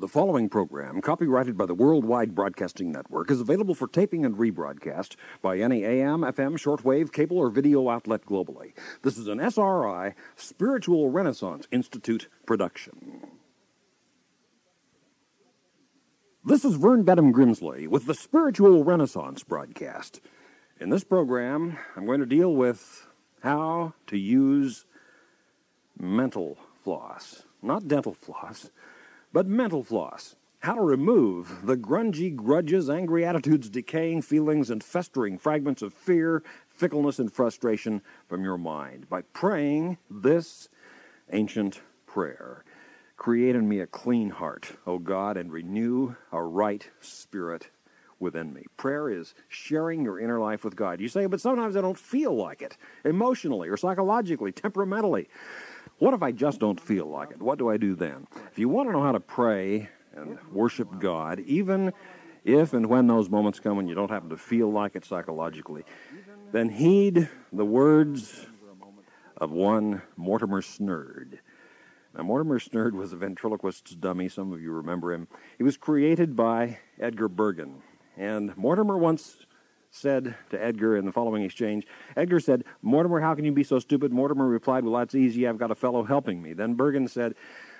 The following program, copyrighted by the Worldwide Broadcasting Network, is available for taping and rebroadcast by any AM, FM, shortwave, cable, or video outlet globally. This is an SRI Spiritual Renaissance Institute production. This is Vern Benham Grimsley with the Spiritual Renaissance broadcast. In this program, I'm going to deal with how to use mental floss, not dental floss but mental floss. How to remove the grungy grudges, angry attitudes, decaying feelings, and festering fragments of fear, fickleness, and frustration from your mind by praying this ancient prayer. Create in me a clean heart, O God, and renew a right spirit within me. Prayer is sharing your inner life with God. You say, but sometimes I don't feel like it, emotionally or psychologically, temperamentally. What if I just don't feel like it? What do I do then? If you want to know how to pray and worship God, even if and when those moments come when you don't happen to feel like it psychologically, then heed the words of one Mortimer Snerd. Now, Mortimer Snerd was a ventriloquist's dummy. Some of you remember him. He was created by Edgar Bergen. And Mortimer once said to Edgar in the following exchange Edgar said, Mortimer, how can you be so stupid? Mortimer replied, Well, that's easy. I've got a fellow helping me. Then Bergen said,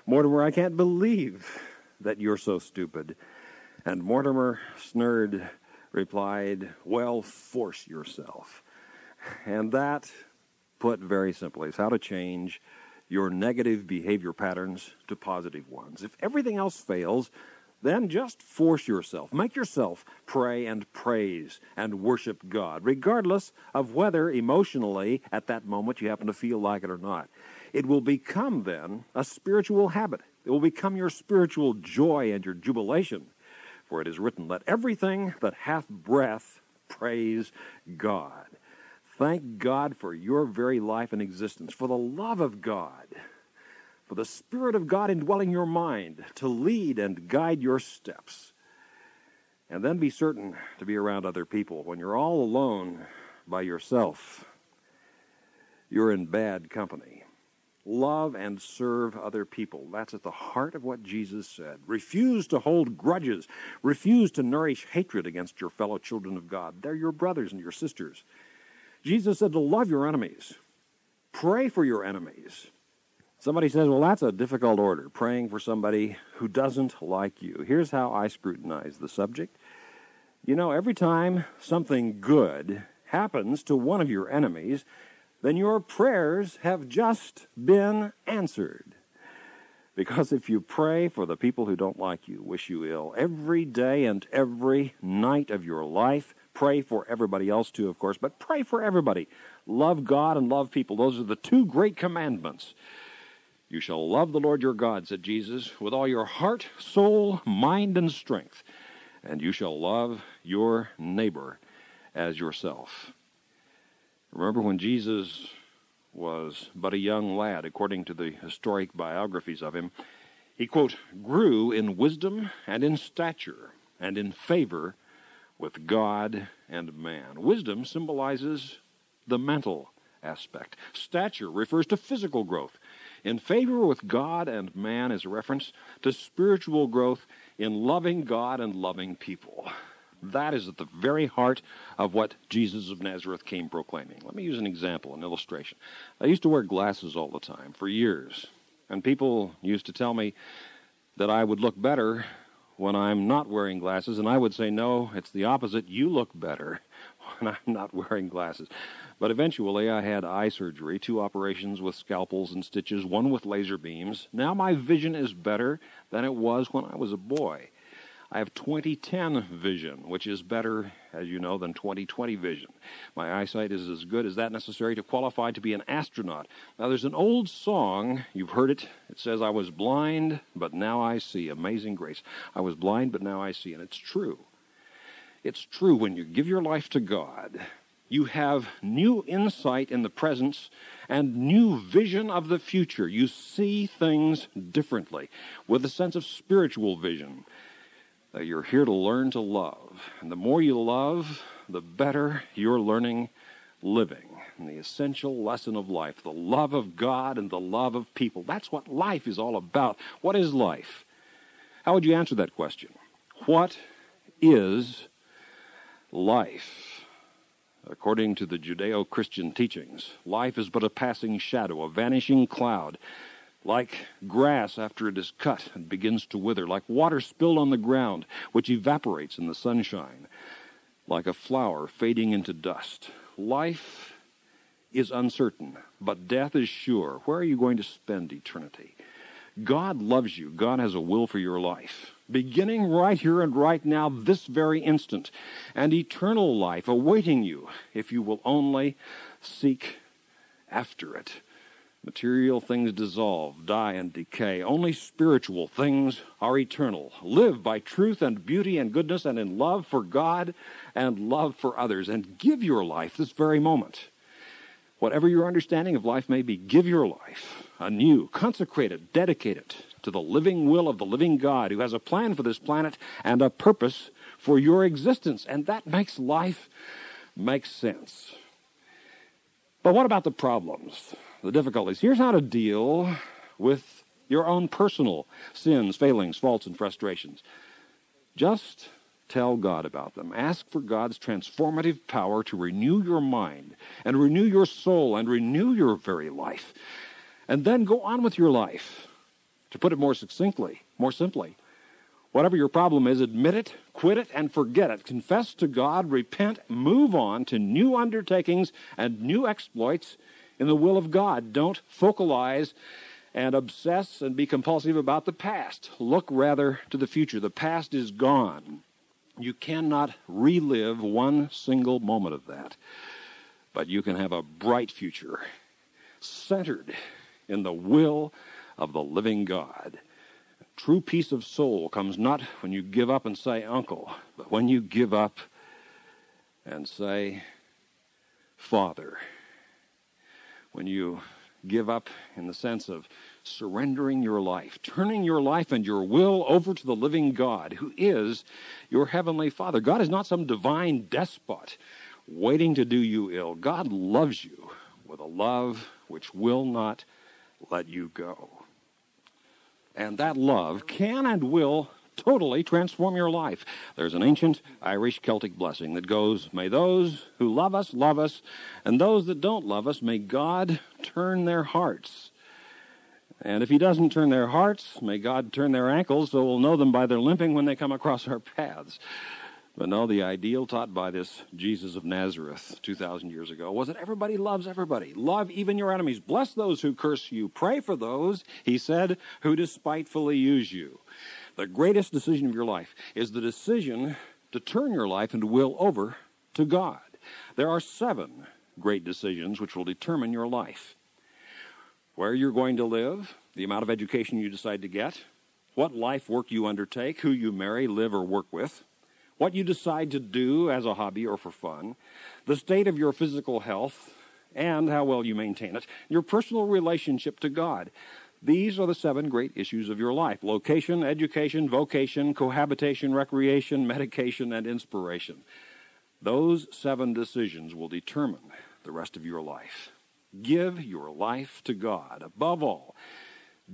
Mortimer, I can't believe that you're so stupid. And Mortimer Snerd replied, Well, force yourself. And that, put very simply, is how to change your negative behavior patterns to positive ones. If everything else fails, then just force yourself. Make yourself pray and praise and worship God, regardless of whether emotionally at that moment you happen to feel like it or not. It will become then a spiritual habit. It will become your spiritual joy and your jubilation. For it is written, Let everything that hath breath praise God. Thank God for your very life and existence, for the love of God for the Spirit of God indwelling your mind to lead and guide your steps. And then be certain to be around other people. When you're all alone by yourself, you're in bad company. Love and serve other people. That's at the heart of what Jesus said. Refuse to hold grudges. Refuse to nourish hatred against your fellow children of God. They're your brothers and your sisters. Jesus said to love your enemies. Pray for your enemies. Somebody says, well, that's a difficult order, praying for somebody who doesn't like you. Here's how I scrutinize the subject. You know, every time something good happens to one of your enemies, then your prayers have just been answered. Because if you pray for the people who don't like you, wish you ill, every day and every night of your life, pray for everybody else too, of course, but pray for everybody. Love God and love people. Those are the two great commandments. You shall love the Lord your God, said Jesus, with all your heart, soul, mind, and strength, and you shall love your neighbor as yourself. Remember when Jesus was but a young lad, according to the historic biographies of him, he, quote, grew in wisdom and in stature and in favor with God and man. Wisdom symbolizes the mental aspect. Stature refers to physical growth. In favor with God and man is a reference to spiritual growth in loving God and loving people. That is at the very heart of what Jesus of Nazareth came proclaiming. Let me use an example, an illustration. I used to wear glasses all the time for years, and people used to tell me that I would look better when I'm not wearing glasses, and I would say, no, it's the opposite. You look better when I'm not wearing glasses. But eventually, I had eye surgery, two operations with scalpels and stitches, one with laser beams. Now my vision is better than it was when I was a boy. I have 2010 vision, which is better, as you know, than 2020 vision. My eyesight is as good as that necessary to qualify to be an astronaut. Now, there's an old song, you've heard it. It says, I was blind, but now I see. Amazing grace. I was blind, but now I see. And it's true. It's true when you give your life to God you have new insight in the presence and new vision of the future. You see things differently with a sense of spiritual vision. That you're here to learn to love. And the more you love, the better you're learning living. And the essential lesson of life, the love of God and the love of people. That's what life is all about. What is life? How would you answer that question? What is life? According to the Judeo Christian teachings, life is but a passing shadow, a vanishing cloud, like grass after it is cut and begins to wither, like water spilled on the ground, which evaporates in the sunshine, like a flower fading into dust. Life is uncertain, but death is sure. Where are you going to spend eternity? God loves you. God has a will for your life, beginning right here and right now, this very instant, and eternal life awaiting you if you will only seek after it. Material things dissolve, die, and decay. Only spiritual things are eternal. Live by truth and beauty and goodness and in love for God and love for others, and give your life this very moment. Whatever your understanding of life may be, give your life anew, consecrate it, dedicate it to the living will of the living God who has a plan for this planet and a purpose for your existence. And that makes life make sense. But what about the problems? the difficulties. Here's how to deal with your own personal sins, failings, faults, and frustrations. Just tell God about them. Ask for God's transformative power to renew your mind and renew your soul and renew your very life. And then go on with your life. To put it more succinctly, more simply, whatever your problem is, admit it, quit it, and forget it. Confess to God, repent, move on to new undertakings and new exploits in the will of God. Don't focalize and obsess and be compulsive about the past. Look rather to the future. The past is gone. You cannot relive one single moment of that. But you can have a bright future centered in the will of the living God. True peace of soul comes not when you give up and say, Uncle, but when you give up and say, Father when you give up in the sense of surrendering your life, turning your life and your will over to the living God, who is your heavenly Father. God is not some divine despot waiting to do you ill. God loves you with a love which will not let you go. And that love can and will totally transform your life. There's an ancient Irish Celtic blessing that goes, May those who love us love us, and those that don't love us, may God turn their hearts. And if He doesn't turn their hearts, may God turn their ankles so we'll know them by their limping when they come across our paths. But no, the ideal taught by this Jesus of Nazareth 2,000 years ago was that everybody loves everybody. Love even your enemies. Bless those who curse you. Pray for those, he said, who despitefully use you. The greatest decision of your life is the decision to turn your life and will over to God. There are seven great decisions which will determine your life where you're going to live, the amount of education you decide to get, what life work you undertake, who you marry, live, or work with, what you decide to do as a hobby or for fun, the state of your physical health, and how well you maintain it, your personal relationship to God. These are the seven great issues of your life location, education, vocation, cohabitation, recreation, medication, and inspiration. Those seven decisions will determine the rest of your life. Give your life to God. Above all,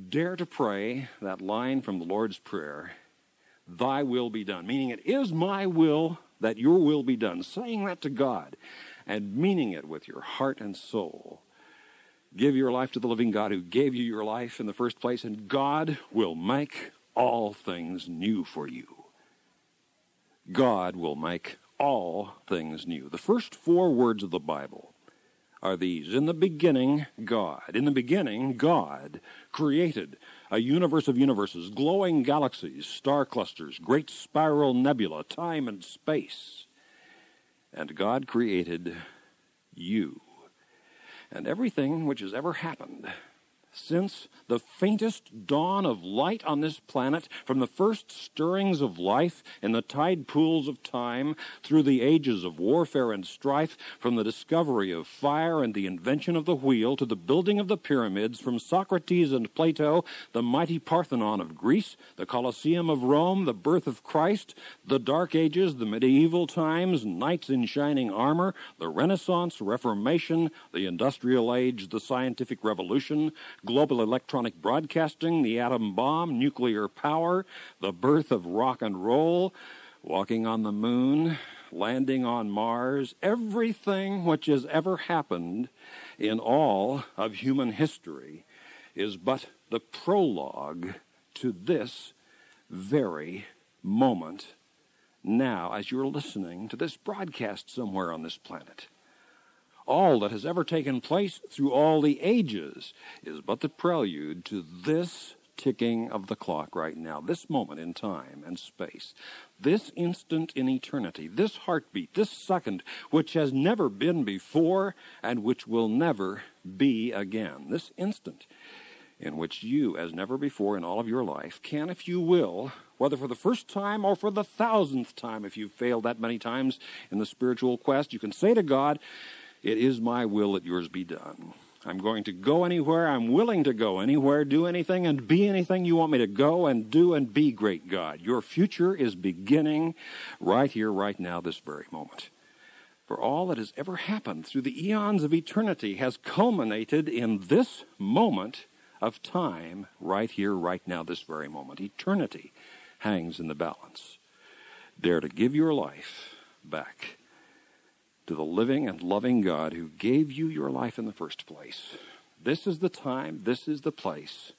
dare to pray that line from the Lord's Prayer Thy will be done, meaning it is my will that your will be done. Saying that to God and meaning it with your heart and soul Give your life to the living God who gave you your life in the first place, and God will make all things new for you. God will make all things new. The first four words of the Bible are these In the beginning, God. In the beginning, God created a universe of universes, glowing galaxies, star clusters, great spiral nebula, time and space. And God created you and everything which has ever happened since the faintest dawn of light on this planet, from the first stirrings of life in the tide pools of time, through the ages of warfare and strife, from the discovery of fire and the invention of the wheel to the building of the pyramids, from Socrates and Plato, the mighty Parthenon of Greece, the Colosseum of Rome, the birth of Christ, the Dark Ages, the medieval times, knights in shining armor, the Renaissance, Reformation, the Industrial Age, the Scientific Revolution, global electronic broadcasting, the atom bomb, nuclear power, the birth of rock and roll, walking on the moon, landing on Mars, everything which has ever happened in all of human history is but the prologue to this very moment now as you're listening to this broadcast somewhere on this planet. All that has ever taken place through all the ages is but the prelude to this ticking of the clock right now, this moment in time and space, this instant in eternity, this heartbeat, this second, which has never been before and which will never be again. This instant in which you, as never before in all of your life, can, if you will, whether for the first time or for the thousandth time, if you've failed that many times in the spiritual quest, you can say to God, It is my will that yours be done. I'm going to go anywhere. I'm willing to go anywhere, do anything, and be anything you want me to go and do and be, great God. Your future is beginning right here, right now, this very moment. For all that has ever happened through the eons of eternity has culminated in this moment of time right here, right now, this very moment. Eternity hangs in the balance. Dare to give your life back to the living and loving God who gave you your life in the first place. This is the time, this is the place,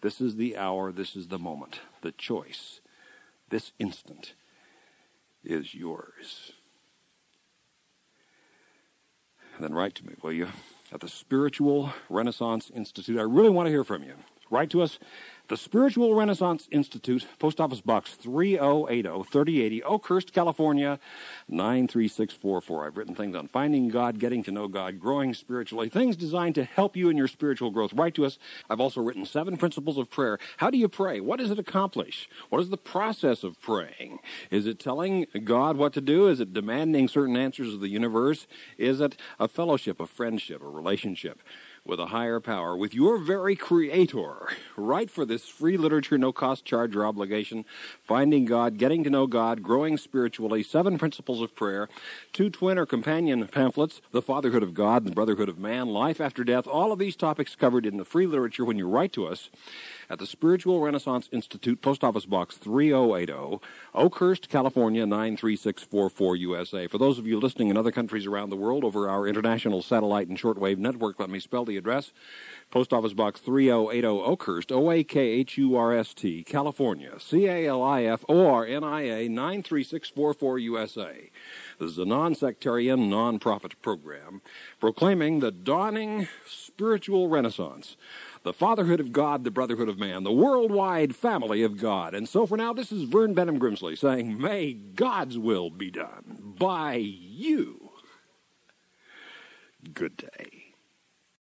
this is the hour, this is the moment. The choice, this instant, is yours. Then write to me, will you? At the Spiritual Renaissance Institute. I really want to hear from you. Write to us the Spiritual Renaissance Institute, Post Office Box 3080, 3080, Oakhurst, California, 93644. I've written things on finding God, getting to know God, growing spiritually, things designed to help you in your spiritual growth. Write to us. I've also written seven principles of prayer. How do you pray? What does it accomplish? What is the process of praying? Is it telling God what to do? Is it demanding certain answers of the universe? Is it a fellowship, a friendship, a relationship? With a higher power, with your very creator. Write for this free literature, no cost, charge, or obligation. Finding God, Getting to Know God, Growing Spiritually, Seven Principles of Prayer, two twin or companion pamphlets, The Fatherhood of God, The Brotherhood of Man, Life After Death, all of these topics covered in the free literature when you write to us at the Spiritual Renaissance Institute, Post Office Box 3080, Oakhurst, California 93644 USA. For those of you listening in other countries around the world over our international satellite and shortwave network, let me spell the address. Post Office Box 3080 Oakhurst, O A K H U R S T, California, C A L I F O R N I A 93644 USA. This is a non sectarian, non profit program proclaiming the dawning spiritual renaissance the fatherhood of God, the brotherhood of man, the worldwide family of God. And so for now, this is Vern Benham Grimsley saying, May God's will be done by you. Good day.